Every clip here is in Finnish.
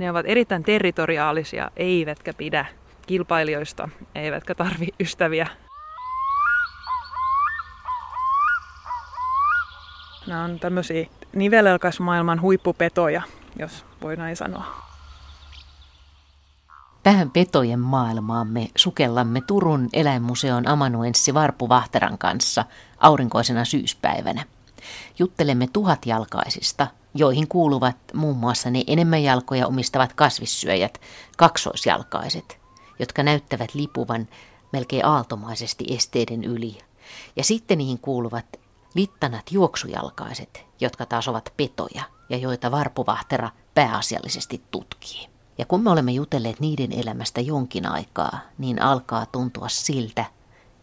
Ne ovat erittäin territoriaalisia, eivätkä pidä kilpailijoista, eivätkä tarvi ystäviä. Nämä on tämmöisiä nivelelkaismaailman huippupetoja, jos voi näin sanoa. Tähän petojen maailmaan me sukellamme Turun eläinmuseon amanuenssi Varpu Vahteran kanssa aurinkoisena syyspäivänä. Juttelemme tuhatjalkaisista, joihin kuuluvat muun muassa ne enemmän jalkoja omistavat kasvissyöjät, kaksoisjalkaiset, jotka näyttävät lipuvan melkein aaltomaisesti esteiden yli. Ja sitten niihin kuuluvat littanat juoksujalkaiset, jotka taas ovat petoja ja joita Varpuvahtera pääasiallisesti tutkii. Ja kun me olemme jutelleet niiden elämästä jonkin aikaa, niin alkaa tuntua siltä,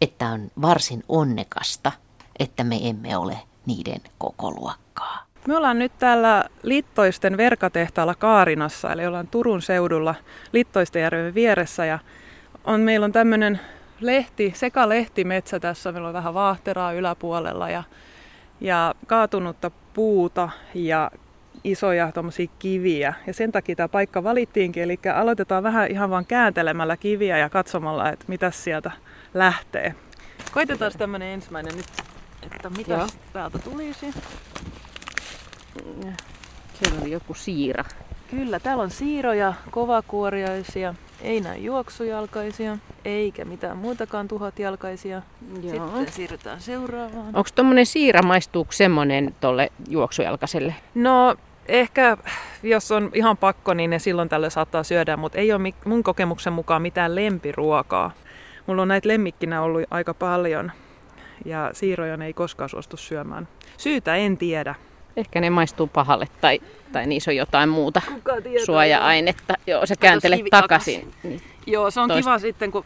että on varsin onnekasta, että me emme ole niiden koko luokkaa. Me ollaan nyt täällä Littoisten verkatehtaalla Kaarinassa, eli ollaan Turun seudulla Littoistenjärven vieressä. Ja on, meillä on tämmöinen lehti, sekalehtimetsä tässä, meillä on vähän vaahteraa yläpuolella ja, ja kaatunutta puuta ja isoja kiviä. Ja sen takia tämä paikka valittiinkin, eli aloitetaan vähän ihan vaan kääntelemällä kiviä ja katsomalla, että mitä sieltä lähtee. Koitetaan tämmöinen ensimmäinen nyt, että mitä täältä tulisi. Siellä oli joku siira. Kyllä, täällä on siiroja, kovakuoriaisia, ei näin juoksujalkaisia, eikä mitään muutakaan tuhatjalkaisia. Joo. Sitten siirrytään seuraavaan. Onko tuommoinen siira, maistuuko semmoinen tuolle juoksujalkaiselle? No ehkä jos on ihan pakko, niin ne silloin tällöin saattaa syödä, mutta ei ole mun kokemuksen mukaan mitään lempiruokaa. Mulla on näitä lemmikkinä ollut aika paljon ja siiroja ei koskaan suostu syömään. Syytä en tiedä. Ehkä ne maistuu pahalle tai, tai niissä on jotain muuta suoja-ainetta. Joo, sä kääntelet takaisin. Niin Joo, se on toista. kiva sitten, kun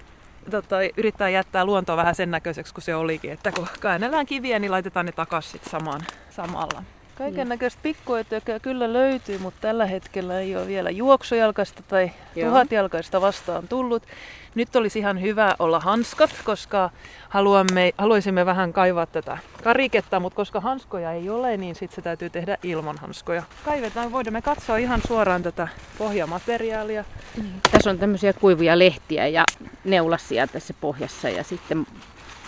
tota, yrittää jättää luontoa vähän sen näköiseksi kuin se olikin. Että kun käännellään kiviä, niin laitetaan ne takaisin samaan, samalla. Kaiken näköistä pikkuetököä kyllä löytyy, mutta tällä hetkellä ei ole vielä juoksujalkaista tai Joo. tuhatjalkaista vastaan tullut. Nyt olisi ihan hyvä olla hanskat, koska haluamme, haluaisimme vähän kaivaa tätä kariketta, mutta koska hanskoja ei ole, niin sitten se täytyy tehdä ilman hanskoja. Kaivetaan, voimme katsoa ihan suoraan tätä pohjamateriaalia. Mm. Tässä on tämmöisiä kuivia lehtiä ja neulasia tässä pohjassa ja sitten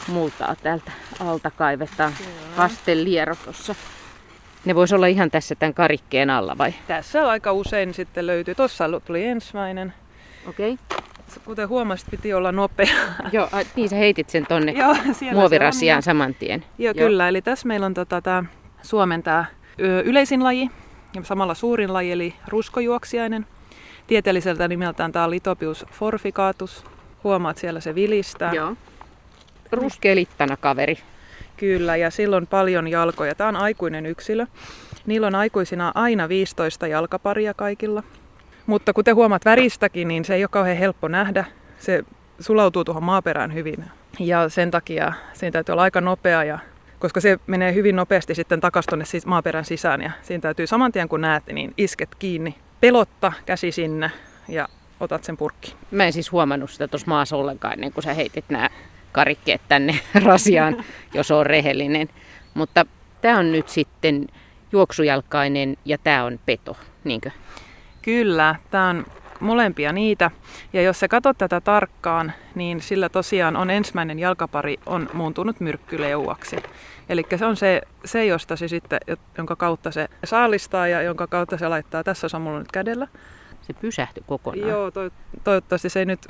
multaa täältä alta kaivetaan. Hasteliero tuossa ne voisi olla ihan tässä tämän karikkeen alla vai? Tässä aika usein sitten löytyy. Tuossa tuli ensimmäinen. Okei. Okay. Kuten huomasit, piti olla nopea. Joo, niin sä heitit sen tonne Joo, muovirasiaan saman tien. Joo, Joo, kyllä. Eli tässä meillä on tota, tää Suomen tää yleisin laji ja samalla suurin laji, eli ruskojuoksiainen. Tieteelliseltä nimeltään tämä Litopius forficatus. Huomaat siellä se vilistää. Joo. Ruskelittana kaveri. Kyllä, ja silloin paljon jalkoja. Tämä on aikuinen yksilö. Niillä on aikuisina aina 15 jalkaparia kaikilla. Mutta kuten huomaat väristäkin, niin se ei ole kauhean helppo nähdä. Se sulautuu tuohon maaperään hyvin. Ja sen takia siinä täytyy olla aika nopea, ja, koska se menee hyvin nopeasti sitten takaisin tuonne maaperän sisään. Ja siinä täytyy saman tien kun näet, niin isket kiinni. Pelotta käsi sinne ja otat sen purkki. Mä en siis huomannut sitä tuossa maassa ollenkaan ennen kuin sä heitit nämä karikkeet tänne rasiaan, jos on rehellinen. Mutta tämä on nyt sitten juoksujalkainen ja tämä on peto, niinkö? Kyllä, tämä on molempia niitä. Ja jos sä katsot tätä tarkkaan, niin sillä tosiaan on ensimmäinen jalkapari on muuntunut myrkkyleuaksi. Eli se on se, se, josta se sitten, jonka kautta se saalistaa ja jonka kautta se laittaa. Tässä on mulla nyt kädellä. Se pysähtyi kokonaan. Joo, to, toivottavasti se ei nyt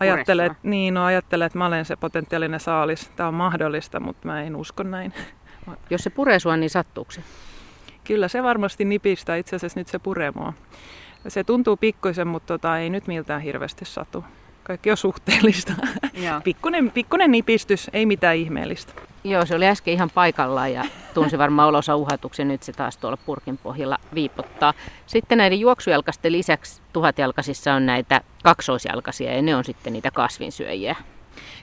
Ajattelee, että, niin, no, ajattelee, että mä olen se potentiaalinen saalis. Tämä on mahdollista, mutta mä en usko näin. Jos se puree sua, niin sattuuko se? Kyllä se varmasti nipistää. Itse asiassa nyt se puree mua. Se tuntuu pikkuisen, mutta tota, ei nyt miltään hirveästi satu. Kaikki on suhteellista. pikkunen, pikkunen nipistys, ei mitään ihmeellistä. Joo, se oli äsken ihan paikallaan ja tunsi varmaan olonsa uhatuksen. Nyt se taas tuolla purkin pohjalla viipottaa. Sitten näiden juoksujalkaisten lisäksi tuhatjalkaisissa on näitä kaksoisjalkaisia ja ne on sitten niitä kasvinsyöjiä.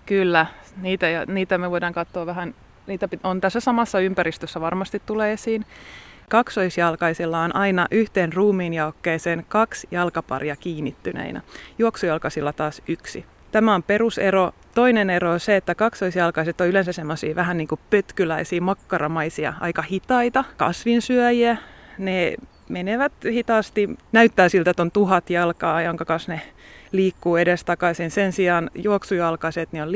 Kyllä, niitä, niitä me voidaan katsoa vähän. Niitä on tässä samassa ympäristössä varmasti tulee esiin. Kaksoisjalkaisilla on aina yhteen ruumiinjaokkeeseen kaksi jalkaparia kiinnittyneinä. Juoksujalkaisilla taas yksi. Tämä on perusero. Toinen ero on se, että kaksoisjalkaiset on yleensä semmoisia vähän niin kuin pötkyläisiä, makkaramaisia, aika hitaita kasvinsyöjiä. Ne menevät hitaasti. Näyttää siltä, että on tuhat jalkaa, jonka kanssa ne liikkuu edestakaisin. Sen sijaan juoksujalkaiset niin on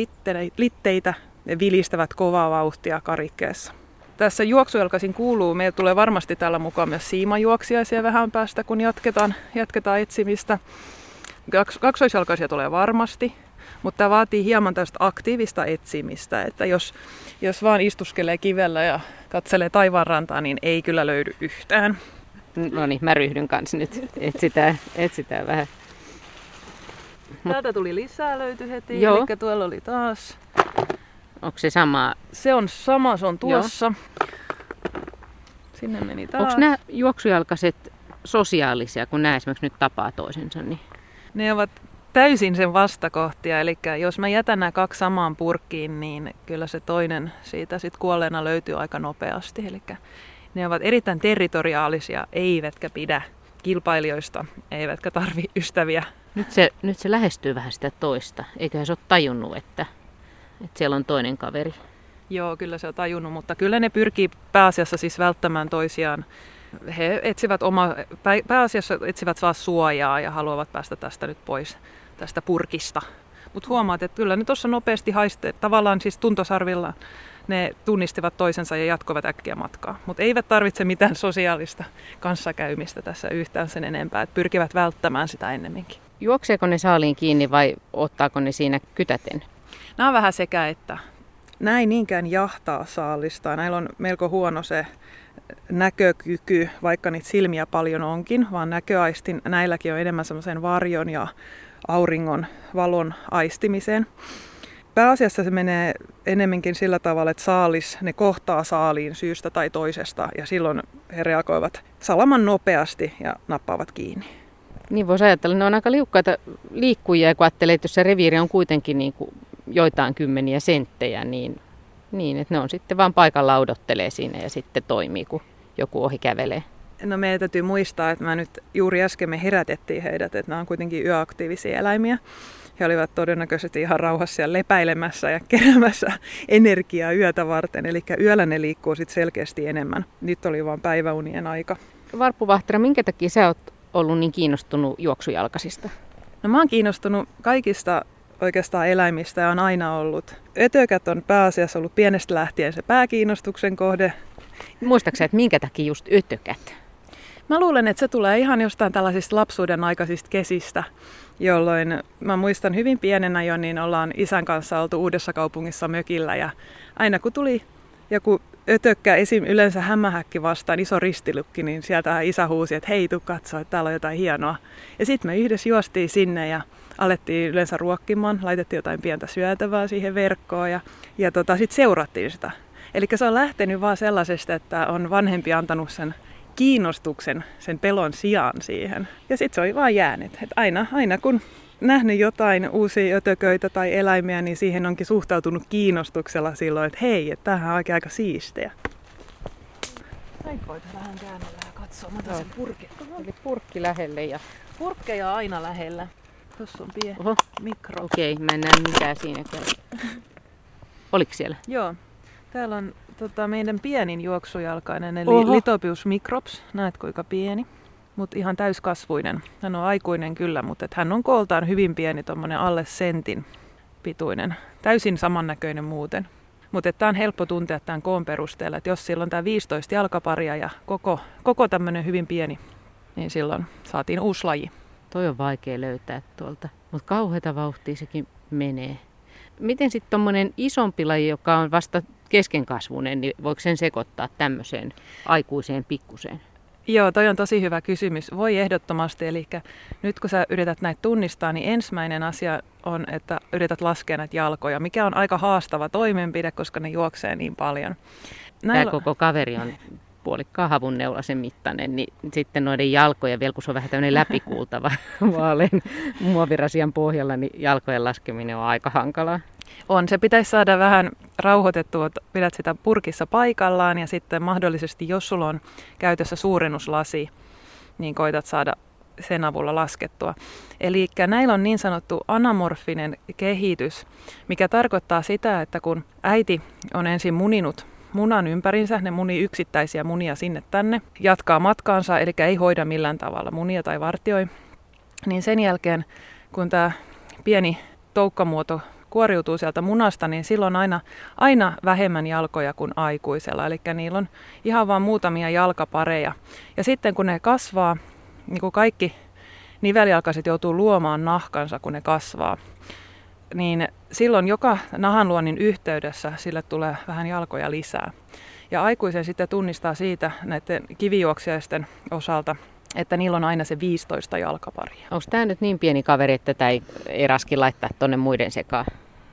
litteitä, ne vilistävät kovaa vauhtia karikkeessa. Tässä juoksujalkaisin kuuluu, meillä tulee varmasti täällä mukaan myös siimajuoksiaisia vähän päästä, kun jatketaan, jatketaan etsimistä. Kaksoisjalkaisia tulee varmasti, mutta tämä vaatii hieman tästä aktiivista etsimistä, että jos, jos vaan istuskelee kivellä ja katselee taivaanrantaa, niin ei kyllä löydy yhtään. No niin, mä ryhdyn kanssa nyt. Etsitään, etsitään vähän. Täältä tuli lisää löyty heti, Joo. eli tuolla oli taas. Onko se sama? Se on sama, se on tuossa. Joo. Sinne meni taas. Onko nämä juoksujalkaiset sosiaalisia, kun nämä esimerkiksi nyt tapaa toisensa? Niin... Ne ovat täysin sen vastakohtia. Eli jos mä jätän nämä kaksi samaan purkkiin, niin kyllä se toinen siitä sitten kuolleena löytyy aika nopeasti. Eli ne ovat erittäin territoriaalisia, eivätkä pidä kilpailijoista, eivätkä tarvi ystäviä. Nyt se, nyt se lähestyy vähän sitä toista. Eiköhän se ole tajunnut, että, että siellä on toinen kaveri. Joo, kyllä se on tajunnut, mutta kyllä ne pyrkii pääasiassa siis välttämään toisiaan he etsivät oma, pääasiassa etsivät vaan suojaa ja haluavat päästä tästä nyt pois tästä purkista. Mutta huomaat, että kyllä ne tuossa nopeasti haiste, tavallaan siis tuntosarvilla ne tunnistivat toisensa ja jatkoivat äkkiä matkaa. Mutta eivät tarvitse mitään sosiaalista kanssakäymistä tässä yhtään sen enempää, että pyrkivät välttämään sitä ennemminkin. Juokseeko ne saaliin kiinni vai ottaako ne siinä kytäten? Nämä on vähän sekä että. Näin niinkään jahtaa saalista. Näillä on melko huono se näkökyky, vaikka niitä silmiä paljon onkin, vaan näköaistin näilläkin on enemmän semmoisen varjon ja auringon valon aistimiseen. Pääasiassa se menee enemminkin sillä tavalla, että saalis, ne kohtaa saaliin syystä tai toisesta ja silloin he reagoivat salaman nopeasti ja nappaavat kiinni. Niin voisi ajatella, ne on aika liukkaita liikkujia, kun ajattelee, että jos se reviiri on kuitenkin niin kuin joitain kymmeniä senttejä, niin, niin että ne on sitten vaan paikalla odottelee siinä ja sitten toimii, kun joku ohi kävelee. No meidän täytyy muistaa, että mä nyt juuri äsken me herätettiin heidät, että nämä on kuitenkin yöaktiivisia eläimiä. He olivat todennäköisesti ihan rauhassa lepäilemässä ja keräämässä energiaa yötä varten. Eli yöllä ne liikkuu sitten selkeästi enemmän. Nyt oli vain päiväunien aika. Varppu Vahtera, minkä takia sä oot ollut niin kiinnostunut juoksujalkaisista? No mä oon kiinnostunut kaikista oikeastaan eläimistä ja on aina ollut. Ötökät on pääasiassa ollut pienestä lähtien se pääkiinnostuksen kohde. Muistaakseni, että minkä takia just ötökät? Mä luulen, että se tulee ihan jostain tällaisista lapsuuden aikaisista kesistä, jolloin mä muistan hyvin pienenä jo, niin ollaan isän kanssa oltu uudessa kaupungissa mökillä ja aina kun tuli joku ötökkä, esim. yleensä hämähäkki vastaan, iso ristilukki, niin sieltä isä huusi, että hei, tuu katsoa, että täällä on jotain hienoa. Ja sitten me yhdessä juostiin sinne ja alettiin yleensä ruokkimaan, laitettiin jotain pientä syötävää siihen verkkoon ja, ja tota, sitten seurattiin sitä. Eli se on lähtenyt vaan sellaisesta, että on vanhempi antanut sen kiinnostuksen sen pelon sijaan siihen. Ja sitten se oli vaan jäänyt. Et aina, aina kun nähnyt jotain uusia ötököitä tai eläimiä, niin siihen onkin suhtautunut kiinnostuksella silloin, että hei, että tämähän on oikein aika siistejä. Näin voit vähän käännellä ja katsoa. Mä sen purki. Eli purkki lähelle ja... Purkkeja aina lähellä. Tuossa on pieni Oho. mikro. Okei, okay, mä en näe mitään siinä. Oliko siellä? Joo. Täällä on tota, meidän pienin juoksujalkainen, eli Oho. Litopius microps. Näet kuinka pieni, mutta ihan täyskasvuinen. Hän on aikuinen kyllä, mutta et hän on kooltaan hyvin pieni, tuommoinen alle sentin pituinen. Täysin samannäköinen muuten. Mutta tämä on helppo tuntea tämän koon perusteella, että jos sillä on tämä 15 jalkaparia ja koko, koko tämmöinen hyvin pieni, niin silloin saatiin uusi laji. Toi on vaikea löytää tuolta, mutta kauheita vauhtia sekin menee. Miten sitten tuommoinen isompi laji, joka on vasta keskenkasvuinen, niin voiko sen sekoittaa tämmöiseen aikuiseen pikkuseen? Joo, toi on tosi hyvä kysymys. Voi ehdottomasti. Eli nyt kun sä yrität näitä tunnistaa, niin ensimmäinen asia on, että yrität laskea näitä jalkoja, mikä on aika haastava toimenpide, koska ne juoksee niin paljon. Näillä... Tämä koko kaveri on puolikkaan havunneulasen mittainen, niin sitten noiden jalkojen, vielä kun se on vähän tämmöinen läpikuultava vaalean muovirasian pohjalla, niin jalkojen laskeminen on aika hankalaa. On, se pitäisi saada vähän rauhoitettua, että pidät sitä purkissa paikallaan ja sitten mahdollisesti, jos sulla on käytössä suurennuslasi, niin koitat saada sen avulla laskettua. Eli näillä on niin sanottu anamorfinen kehitys, mikä tarkoittaa sitä, että kun äiti on ensin muninut munan ympärinsä, ne muni yksittäisiä munia sinne tänne, jatkaa matkaansa, eli ei hoida millään tavalla munia tai vartioi. Niin sen jälkeen, kun tämä pieni toukkamuoto kuoriutuu sieltä munasta, niin silloin aina, aina vähemmän jalkoja kuin aikuisella. Eli niillä on ihan vain muutamia jalkapareja. Ja sitten kun ne kasvaa, niin kuin kaikki niveljalkaiset joutuu luomaan nahkansa, kun ne kasvaa, niin silloin joka nahanluonnin yhteydessä sille tulee vähän jalkoja lisää. Ja aikuisen sitten tunnistaa siitä näiden kivijuoksijaisten osalta, että niillä on aina se 15 jalkaparia. Onko tämä nyt niin pieni kaveri, että tätä ei, ei raski laittaa tuonne muiden sekaan?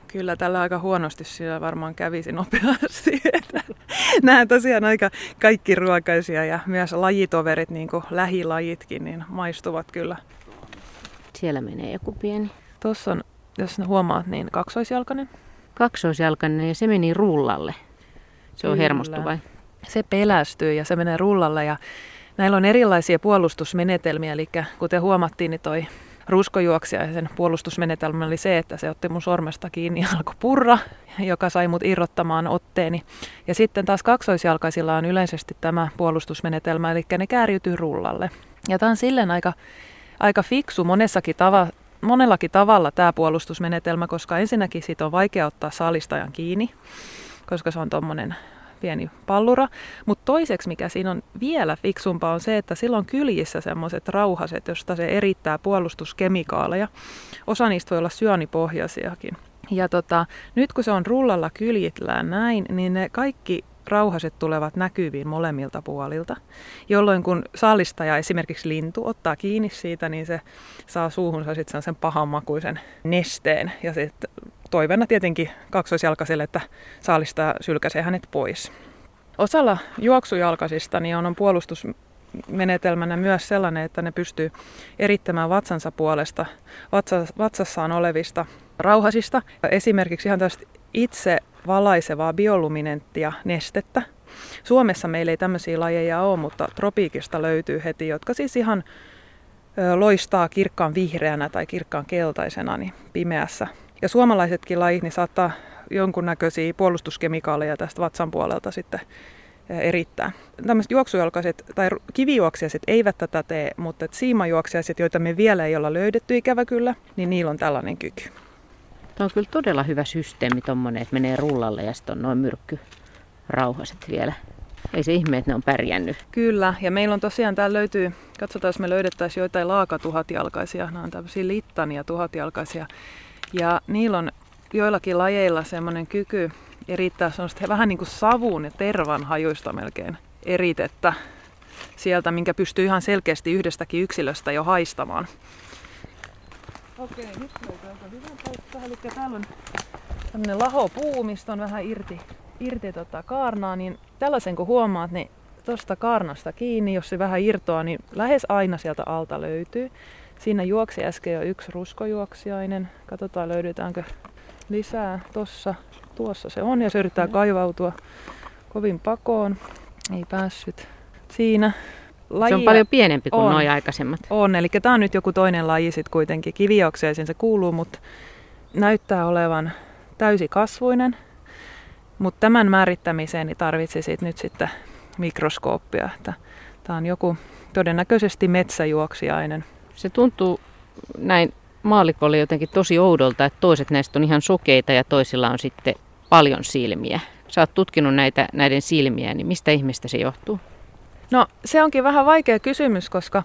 Kyllä tällä aika huonosti sillä varmaan kävisi nopeasti. Nämä tosiaan aika kaikki ruokaisia ja myös lajitoverit, niin kuin lähilajitkin, niin maistuvat kyllä. Siellä menee joku pieni. Tuossa on, jos huomaat, niin kaksoisjalkainen. Kaksoisjalkainen ja se meni rullalle. Se on hermostuva. Se pelästyy ja se menee rullalle ja näillä on erilaisia puolustusmenetelmiä, eli kuten huomattiin, niin toi ruskojuoksija ja sen puolustusmenetelmä oli se, että se otti mun sormesta kiinni ja alkoi purra, joka sai mut irrottamaan otteeni. Ja sitten taas kaksoisjalkaisilla on yleisesti tämä puolustusmenetelmä, eli ne kääriytyy rullalle. Ja tämä on silleen aika, aika fiksu monessakin tava, monellakin tavalla tämä puolustusmenetelmä, koska ensinnäkin siitä on vaikea ottaa saalistajan kiinni, koska se on tuommoinen pieni pallura. Mutta toiseksi, mikä siinä on vielä fiksumpaa, on se, että silloin kyljissä semmoiset rauhaset, josta se erittää puolustuskemikaaleja. Osa niistä voi olla syönipohjaisiakin. Ja tota, nyt kun se on rullalla kyljitellään näin, niin ne kaikki rauhaset tulevat näkyviin molemmilta puolilta, jolloin kun saalistaja, esimerkiksi lintu, ottaa kiinni siitä, niin se saa suuhunsa sitten sen pahanmakuisen nesteen. Ja sitten toivena tietenkin kaksoisjalkaiselle, että saalistaja sylkäsee hänet pois. Osalla juoksujalkaisista niin on puolustusmenetelmänä myös sellainen, että ne pystyy erittämään vatsansa puolesta vatsassaan olevista rauhasista. Esimerkiksi ihan tästä itse valaisevaa bioluminenttia nestettä. Suomessa meillä ei tämmöisiä lajeja ole, mutta tropiikista löytyy heti, jotka siis ihan loistaa kirkkaan vihreänä tai kirkkaan keltaisena niin pimeässä. Ja suomalaisetkin lajit niin saattaa jonkunnäköisiä puolustuskemikaaleja tästä vatsan puolelta sitten erittää. Tämmöiset juoksujalkaiset tai kivijuoksijaiset eivät tätä tee, mutta siimajuoksijaiset, joita me vielä ei olla löydetty ikävä kyllä, niin niillä on tällainen kyky. Tämä on kyllä todella hyvä systeemi tuommoinen, että menee rullalle ja sitten on noin myrkky rauhaset vielä. Ei se ihme, että ne on pärjännyt. Kyllä, ja meillä on tosiaan, täällä löytyy, katsotaan jos me löydettäisiin joitain laakatuhatjalkaisia, nämä on tämmöisiä littania tuhatjalkaisia. Ja niillä on joillakin lajeilla semmoinen kyky erittää semmoista vähän niin kuin savun ja tervan hajuista melkein eritettä sieltä, minkä pystyy ihan selkeästi yhdestäkin yksilöstä jo haistamaan. Okei, nyt löytyy aika hyvän paikka. Eli täällä on tämmöinen lahopuu, mistä on vähän irti, irti tota kaarnaa, niin tällaisen kun huomaat, niin tuosta kaarnasta kiinni, jos se vähän irtoaa, niin lähes aina sieltä alta löytyy. Siinä juoksi äsken jo yksi ruskojuoksijainen. Katsotaan löydetäänkö lisää tossa. Tuossa se on ja se yrittää kaivautua kovin pakoon. Ei päässyt. Siinä lajia. Se on paljon pienempi kuin nuo aikaisemmat. On, eli tämä on nyt joku toinen laji sitten kuitenkin. Kiviokseisiin se kuuluu, mutta näyttää olevan täysi kasvuinen. Mutta tämän määrittämiseen niin tarvitsisit nyt sitten mikroskooppia. Tämä on joku todennäköisesti metsäjuoksijainen. Se tuntuu näin maalikolle jotenkin tosi oudolta, että toiset näistä on ihan sokeita ja toisilla on sitten paljon silmiä. Sä oot tutkinut näitä, näiden silmiä, niin mistä ihmistä se johtuu? No se onkin vähän vaikea kysymys, koska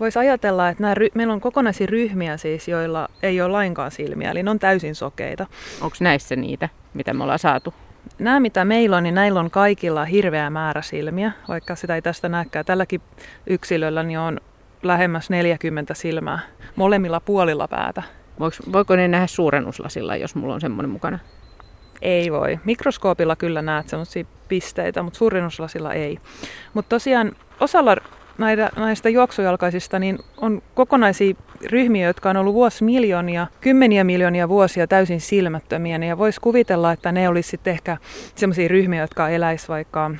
voisi ajatella, että nämä ry- meillä on kokonaisia ryhmiä siis, joilla ei ole lainkaan silmiä, eli ne on täysin sokeita. Onko näissä niitä, mitä me ollaan saatu? Nämä, mitä meillä on, niin näillä on kaikilla hirveä määrä silmiä, vaikka sitä ei tästä näkään. Tälläkin yksilöllä niin on lähemmäs 40 silmää molemmilla puolilla päätä. Voiko, voiko ne nähdä suurennuslasilla, jos mulla on semmoinen mukana? Ei voi. Mikroskoopilla kyllä näet semmoisia pisteitä, mutta suurennuslasilla ei. Mutta tosiaan osalla näitä, näistä juoksujalkaisista niin on kokonaisia ryhmiä, jotka on ollut vuosimiljoonia, kymmeniä miljoonia vuosia täysin silmättömiä. Ja voisi kuvitella, että ne olisi sitten ehkä sellaisia ryhmiä, jotka eläisivät vaikka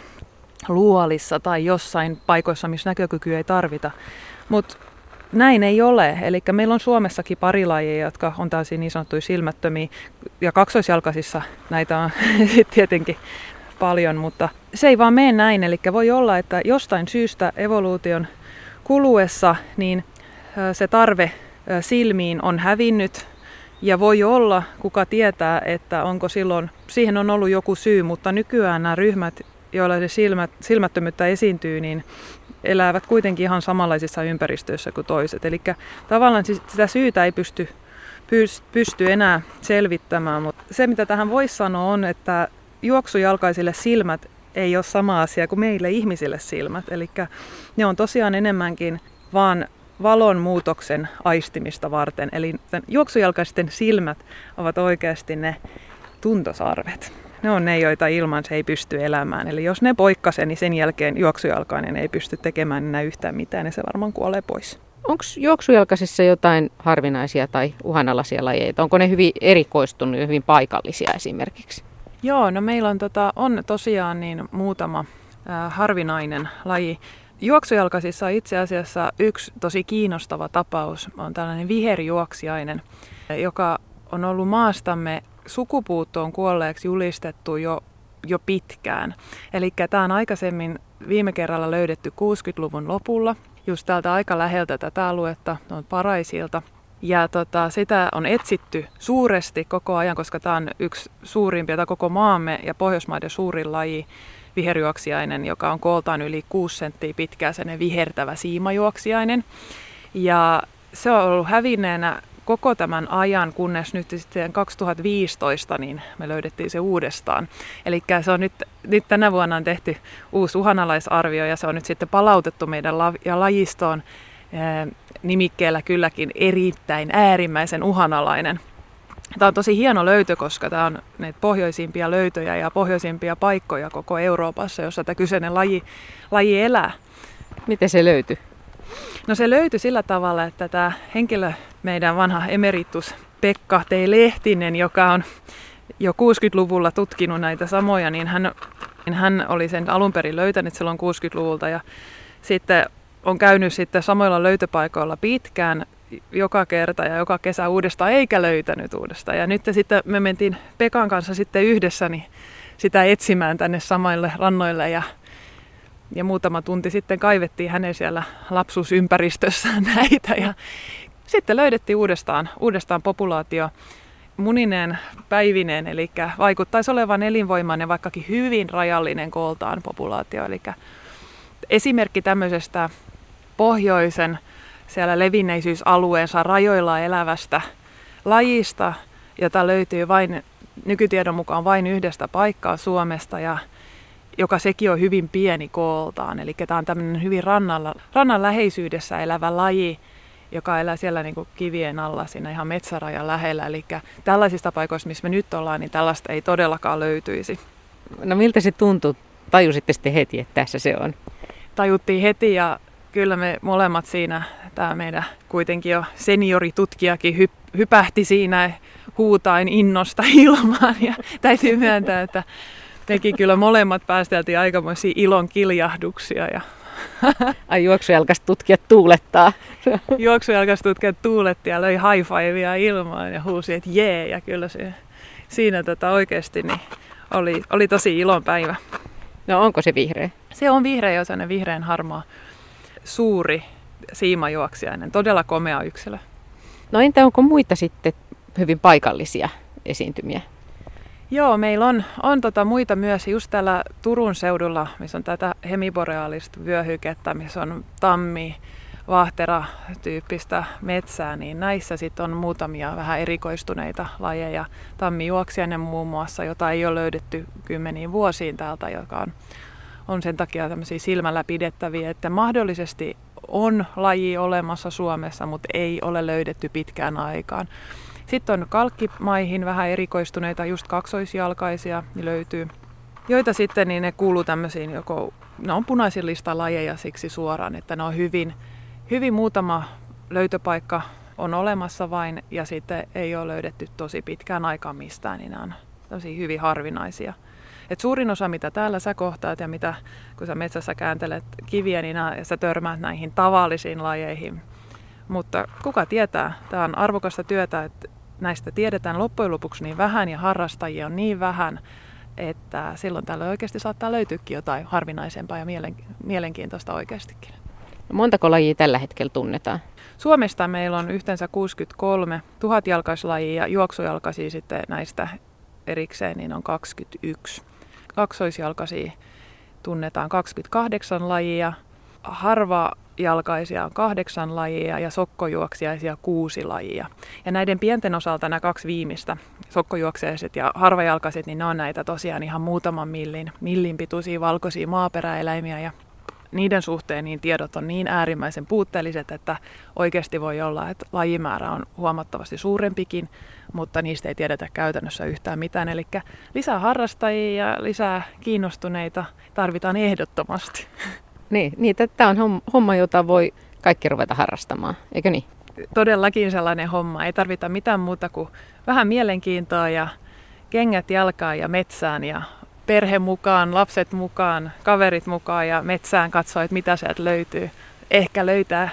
luolissa tai jossain paikoissa, missä näkökykyä ei tarvita. Mutta näin ei ole. Eli meillä on Suomessakin pari lajia, jotka on täysin niin sanottuja silmättömiä. Ja kaksoisjalkaisissa näitä on tietenkin paljon, mutta se ei vaan mene näin. Eli voi olla, että jostain syystä evoluution kuluessa niin se tarve silmiin on hävinnyt ja voi olla, kuka tietää, että onko silloin, siihen on ollut joku syy, mutta nykyään nämä ryhmät, joilla se silmät, silmättömyyttä esiintyy, niin elävät kuitenkin ihan samanlaisissa ympäristöissä kuin toiset. Eli tavallaan sitä syytä ei pysty, pysty enää selvittämään, mutta se mitä tähän voisi sanoa on, että juoksujalkaisille silmät ei ole sama asia kuin meille ihmisille silmät. Eli ne on tosiaan enemmänkin vaan valon muutoksen aistimista varten. Eli juoksujalkaisten silmät ovat oikeasti ne tuntosarvet. Ne on ne, joita ilman se ei pysty elämään. Eli jos ne poikkasee, niin sen jälkeen juoksujalkainen ei pysty tekemään enää yhtään mitään, niin se varmaan kuolee pois. Onko juoksujalkaisissa jotain harvinaisia tai uhanalaisia lajeita? Onko ne hyvin erikoistunut ja hyvin paikallisia esimerkiksi? Joo, no meillä on, tota, on tosiaan niin muutama äh, harvinainen laji. Juoksujalkaisissa on itse asiassa yksi tosi kiinnostava tapaus. On tällainen viherjuoksiainen, joka on ollut maastamme sukupuuttoon kuolleeksi julistettu jo, jo pitkään. Eli tämä on aikaisemmin viime kerralla löydetty 60-luvun lopulla, just täältä aika läheltä tätä aluetta, on Paraisilta. Ja tota, sitä on etsitty suuresti koko ajan, koska tämä on yksi suurimpia, tai koko maamme ja Pohjoismaiden suurin laji, viherjuoksiainen, joka on kooltaan yli 6 senttiä pitkä, sen vihertävä siimajuoksiainen. Ja se on ollut hävinneenä koko tämän ajan, kunnes nyt sitten 2015 niin me löydettiin se uudestaan. Eli se on nyt, nyt tänä vuonna on tehty uusi uhanalaisarvio ja se on nyt sitten palautettu meidän la, ja lajistoon eh, nimikkeellä kylläkin erittäin äärimmäisen uhanalainen. Tämä on tosi hieno löytö, koska tämä on näitä pohjoisimpia löytöjä ja pohjoisimpia paikkoja koko Euroopassa, jossa tämä kyseinen laji, laji elää. Miten se löytyi? No se löytyi sillä tavalla, että tämä henkilö, meidän vanha emeritus Pekka T. Lehtinen, joka on jo 60-luvulla tutkinut näitä samoja, niin hän, niin hän oli sen alun perin löytänyt silloin 60-luvulta ja sitten on käynyt sitten samoilla löytöpaikoilla pitkään joka kerta ja joka kesä uudestaan, eikä löytänyt uudestaan. Ja nyt sitten me mentiin Pekan kanssa sitten yhdessä niin sitä etsimään tänne samaille rannoille ja, ja muutama tunti sitten kaivettiin hänen siellä lapsuusympäristössään näitä ja sitten löydettiin uudestaan, uudestaan populaatio munineen päivineen, eli vaikuttaisi olevan elinvoimainen, vaikkakin hyvin rajallinen kooltaan populaatio. Eli esimerkki tämmöisestä pohjoisen siellä levinneisyysalueensa rajoilla elävästä lajista, jota löytyy vain nykytiedon mukaan vain yhdestä paikkaa Suomesta ja joka sekin on hyvin pieni kooltaan. Eli tämä on tämmöinen hyvin rannalla, rannan läheisyydessä elävä laji, joka elää siellä niin kuin kivien alla siinä ihan metsärajan lähellä. Eli tällaisista paikoista, missä me nyt ollaan, niin tällaista ei todellakaan löytyisi. No miltä se tuntui? Tajusitte sitten heti, että tässä se on? Tajuttiin heti ja kyllä me molemmat siinä, tämä meidän kuitenkin jo senioritutkijakin hyp- hypähti siinä huutain innosta ilmaan ja täytyy myöntää, että teki kyllä molemmat päästeltiin aikamoisia ilon kiljahduksia ja Ai juoksujalkas tutkijat tuulettaa. juoksujalkas tutkijat tuuletti ja löi high fivea ilmaan ja huusi, että jee. Ja kyllä se, siinä tota oikeasti niin oli, oli tosi ilon päivä. No onko se vihreä? Se on vihreä, jos on vihreän harmaa suuri siimajuoksijainen. Todella komea yksilö. No entä onko muita sitten hyvin paikallisia esiintymiä? Joo, meillä on, on tota muita myös just täällä Turun seudulla, missä on tätä hemiboreaalista vyöhykettä, missä on tammi, vahtera-tyyppistä metsää, niin näissä sitten on muutamia vähän erikoistuneita lajeja. Tammijuoksijainen muun muassa, jota ei ole löydetty kymmeniin vuosiin täältä, joka on, on sen takia tämmöisiä silmällä pidettäviä, että mahdollisesti on laji olemassa Suomessa, mutta ei ole löydetty pitkään aikaan. Sitten on kalkkimaihin vähän erikoistuneita, just kaksoisjalkaisia niin löytyy, joita sitten niin ne kuuluu tämmöisiin joko, ne on punaisen listan lajeja siksi suoraan, että ne on hyvin, hyvin muutama löytöpaikka on olemassa vain ja sitten ei ole löydetty tosi pitkään aikaan mistään, niin on tosi hyvin harvinaisia. Et suurin osa, mitä täällä sä kohtaat ja mitä kun sä metsässä kääntelet kiviä, niin nää, sä törmäät näihin tavallisiin lajeihin. Mutta kuka tietää, tämä on arvokasta työtä, että näistä tiedetään loppujen lopuksi niin vähän ja harrastajia on niin vähän, että silloin tällöin oikeasti saattaa löytyäkin jotain harvinaisempaa ja mielenkiintoista oikeastikin. No montako lajia tällä hetkellä tunnetaan? Suomesta meillä on yhteensä 63 tuhatjalkaislajia ja juoksujalkaisia sitten näistä erikseen niin on 21. Kaksoisjalkaisia tunnetaan 28 lajia, harva jalkaisia on kahdeksan lajia ja sokkojuoksiaisia kuusi lajia. Ja näiden pienten osalta nämä kaksi viimeistä, sokkojuokseiset ja harvajalkaiset, niin ne on näitä tosiaan ihan muutaman millin, millin pituisia valkoisia maaperäeläimiä ja niiden suhteen niin tiedot on niin äärimmäisen puutteelliset, että oikeasti voi olla, että lajimäärä on huomattavasti suurempikin, mutta niistä ei tiedetä käytännössä yhtään mitään. Eli lisää harrastajia ja lisää kiinnostuneita tarvitaan ehdottomasti. Niin, niin tämä on homma, jota voi kaikki ruveta harrastamaan, eikö niin? Todellakin sellainen homma. Ei tarvita mitään muuta kuin vähän mielenkiintoa ja kengät jalkaan ja metsään ja perhe mukaan, lapset mukaan, kaverit mukaan ja metsään katsoa, että mitä sieltä löytyy. Ehkä löytää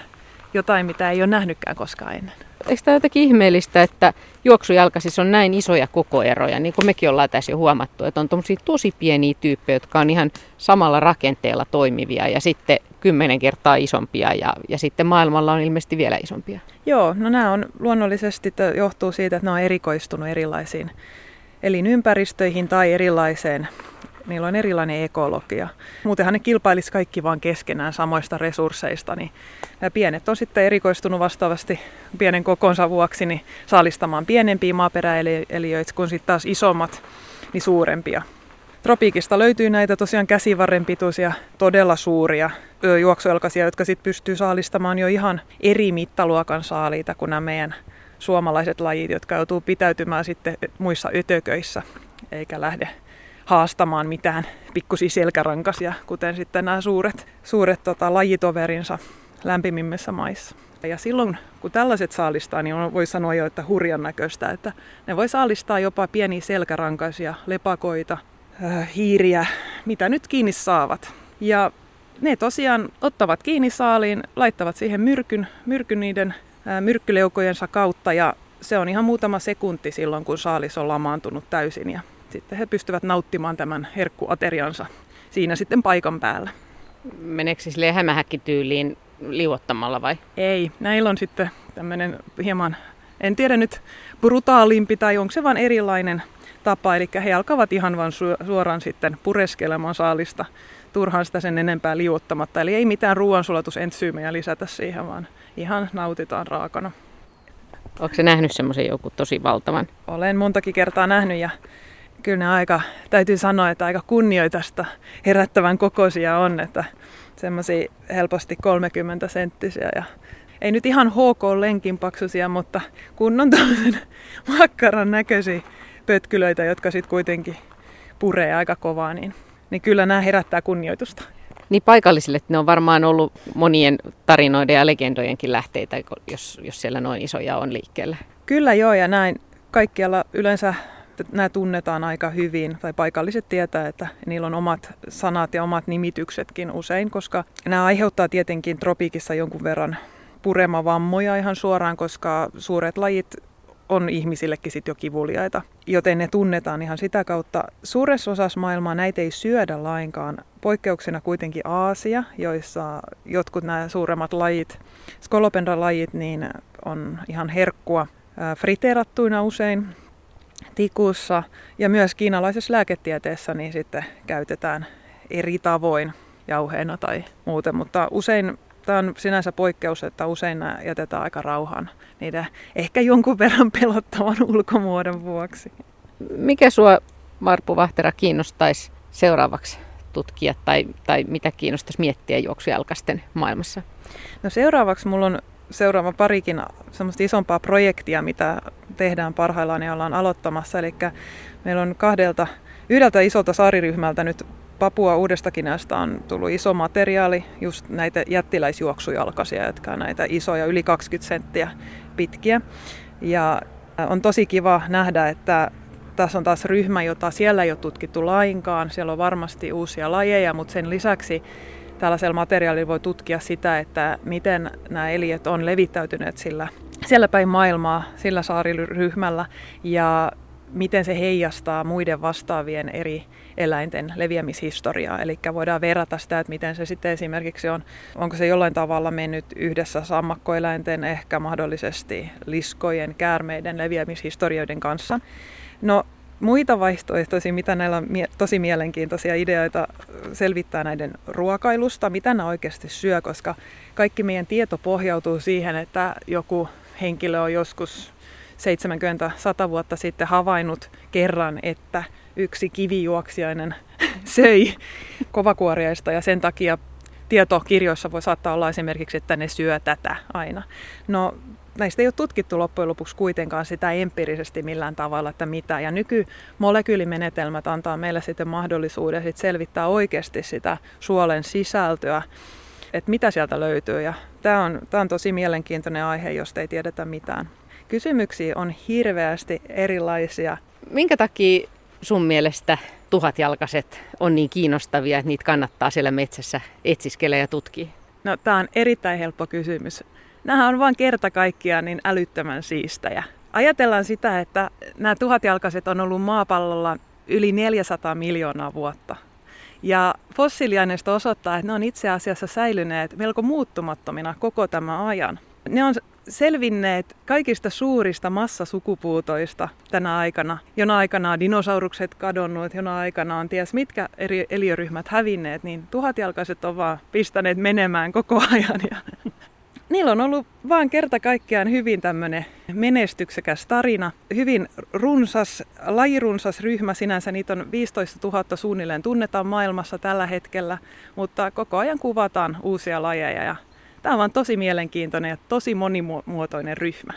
jotain, mitä ei ole nähnytkään koskaan ennen. Eikö tämä jotenkin ihmeellistä, että juoksujalkaisissa on näin isoja kokoeroja, niin kuin mekin ollaan tässä jo huomattu, että on tosi pieniä tyyppejä, jotka on ihan samalla rakenteella toimivia ja sitten kymmenen kertaa isompia ja, ja sitten maailmalla on ilmeisesti vielä isompia. Joo, no nämä on luonnollisesti, johtuu siitä, että ne on erikoistunut erilaisiin elinympäristöihin tai erilaiseen niillä on erilainen ekologia. Muutenhan ne kilpailisi kaikki vaan keskenään samoista resursseista, niin nämä pienet on sitten erikoistunut vastaavasti pienen kokonsa vuoksi niin saalistamaan pienempiä maaperäeliöitä, kun sitten taas isommat niin suurempia. Tropiikista löytyy näitä tosiaan käsivarren pituisia, todella suuria juoksuelkaisia, jotka sitten pystyy saalistamaan jo ihan eri mittaluokan saaliita kuin nämä meidän suomalaiset lajit, jotka joutuu pitäytymään sitten muissa ötököissä, eikä lähde haastamaan mitään pikkusia selkärankasia, kuten sitten nämä suuret, suuret tota, lajitoverinsa lämpimimmissä maissa. Ja silloin, kun tällaiset saalistaa, niin voi sanoa jo, että hurjan näköistä, että ne voi saalistaa jopa pieniä selkärankaisia, lepakoita, äh, hiiriä, mitä nyt kiinni saavat. Ja ne tosiaan ottavat kiinni saaliin, laittavat siihen myrkyn, myrkyn niiden äh, myrkkyleukojensa kautta ja se on ihan muutama sekunti silloin, kun saalis on lamaantunut täysin ja sitten he pystyvät nauttimaan tämän herkkuateriansa siinä sitten paikan päällä. Meneekö sille hämähäkkityyliin liuottamalla vai? Ei, näillä on sitten tämmöinen hieman, en tiedä nyt brutaalimpi tai onko se vain erilainen tapa, eli he alkavat ihan vain suoraan sitten pureskelemaan saalista turhaan sitä sen enempää liuottamatta. Eli ei mitään ruoansulatusentsyymejä lisätä siihen, vaan ihan nautitaan raakana. Onko se nähnyt semmoisen joku tosi valtavan? Olen montakin kertaa nähnyt ja kyllä ne aika, täytyy sanoa, että aika kunnioitasta herättävän kokoisia on, että semmoisia helposti 30 senttisiä ja ei nyt ihan HK-lenkin paksuisia, mutta kunnon tämmöisen makkaran näköisiä pötkylöitä, jotka sitten kuitenkin puree aika kovaa, niin, niin kyllä nämä herättää kunnioitusta. Niin paikallisille ne on varmaan ollut monien tarinoiden ja legendojenkin lähteitä, jos, jos siellä noin isoja on liikkeellä. Kyllä joo, ja näin kaikkialla yleensä nämä tunnetaan aika hyvin, tai paikalliset tietää, että niillä on omat sanat ja omat nimityksetkin usein, koska nämä aiheuttaa tietenkin tropiikissa jonkun verran puremavammoja ihan suoraan, koska suuret lajit on ihmisillekin sit jo kivuliaita, joten ne tunnetaan ihan sitä kautta. Suuressa osassa maailmaa näitä ei syödä lainkaan. Poikkeuksena kuitenkin Aasia, joissa jotkut nämä suuremmat lajit, skolopendra-lajit, niin on ihan herkkua friteerattuina usein, tikussa ja myös kiinalaisessa lääketieteessä niin sitten käytetään eri tavoin jauheena tai muuten, mutta usein tämä on sinänsä poikkeus, että usein nämä jätetään aika rauhaan niiden ehkä jonkun verran pelottavan ulkomuodon vuoksi. Mikä sua Marpu Vahtera kiinnostaisi seuraavaksi tutkia tai, tai mitä kiinnostaisi miettiä juoksujalkaisten maailmassa? No seuraavaksi mulla on seuraava parikin semmoista isompaa projektia, mitä tehdään parhaillaan ja ollaan aloittamassa. Eli meillä on kahdelta, yhdeltä isolta saariryhmältä nyt Papua Uudestakinasta on tullut iso materiaali, just näitä jättiläisjuoksujalkaisia, jotka on näitä isoja, yli 20 senttiä pitkiä. Ja on tosi kiva nähdä, että tässä on taas ryhmä, jota siellä ei ole tutkittu lainkaan. Siellä on varmasti uusia lajeja, mutta sen lisäksi tällaisella materiaalilla voi tutkia sitä, että miten nämä eliöt on levittäytyneet sillä, siellä päin maailmaa, sillä saariryhmällä. Ja miten se heijastaa muiden vastaavien eri eläinten leviämishistoriaa. Eli voidaan verrata sitä, että miten se sitten esimerkiksi on, onko se jollain tavalla mennyt yhdessä sammakkoeläinten, ehkä mahdollisesti liskojen, käärmeiden leviämishistorioiden kanssa. No muita vaihtoehtoisia, mitä näillä on tosi mielenkiintoisia ideoita selvittää näiden ruokailusta, mitä ne oikeasti syö, koska kaikki meidän tieto pohjautuu siihen, että joku henkilö on joskus 70-100 vuotta sitten havainnut kerran, että yksi kivijuoksijainen söi kovakuoriaista ja sen takia tietokirjoissa voi saattaa olla esimerkiksi, että ne syö tätä aina. No näistä ei ole tutkittu loppujen lopuksi kuitenkaan sitä empiirisesti millään tavalla, että mitä. Ja nykymolekyylimenetelmät antaa meille sitten mahdollisuuden sit selvittää oikeasti sitä suolen sisältöä, että mitä sieltä löytyy. Ja tämä on, tämä on tosi mielenkiintoinen aihe, jos ei tiedetä mitään. Kysymyksiä on hirveästi erilaisia. Minkä takia sun mielestä tuhatjalkaiset on niin kiinnostavia, että niitä kannattaa siellä metsässä etsiskellä ja tutkia? No, tämä on erittäin helppo kysymys. Nämä on vain kerta kaikkiaan niin älyttömän siistäjä. Ajatellaan sitä, että nämä tuhatjalkaiset on ollut maapallolla yli 400 miljoonaa vuotta. Ja fossiiliaineisto osoittaa, että ne on itse asiassa säilyneet melko muuttumattomina koko tämän ajan. Ne on selvinneet kaikista suurista massasukupuutoista tänä aikana. Jona aikana on dinosaurukset kadonnut, jona aikana on ties mitkä eri eliöryhmät hävinneet, niin tuhatjalkaiset on vaan pistäneet menemään koko ajan. Ja niillä on ollut vaan kerta kaikkiaan hyvin tämmöinen menestyksekäs tarina. Hyvin runsas, lajirunsas ryhmä sinänsä. Niitä on 15 000 suunnilleen tunnetaan maailmassa tällä hetkellä, mutta koko ajan kuvataan uusia lajeja ja Tämä on tosi mielenkiintoinen ja tosi monimuotoinen ryhmä.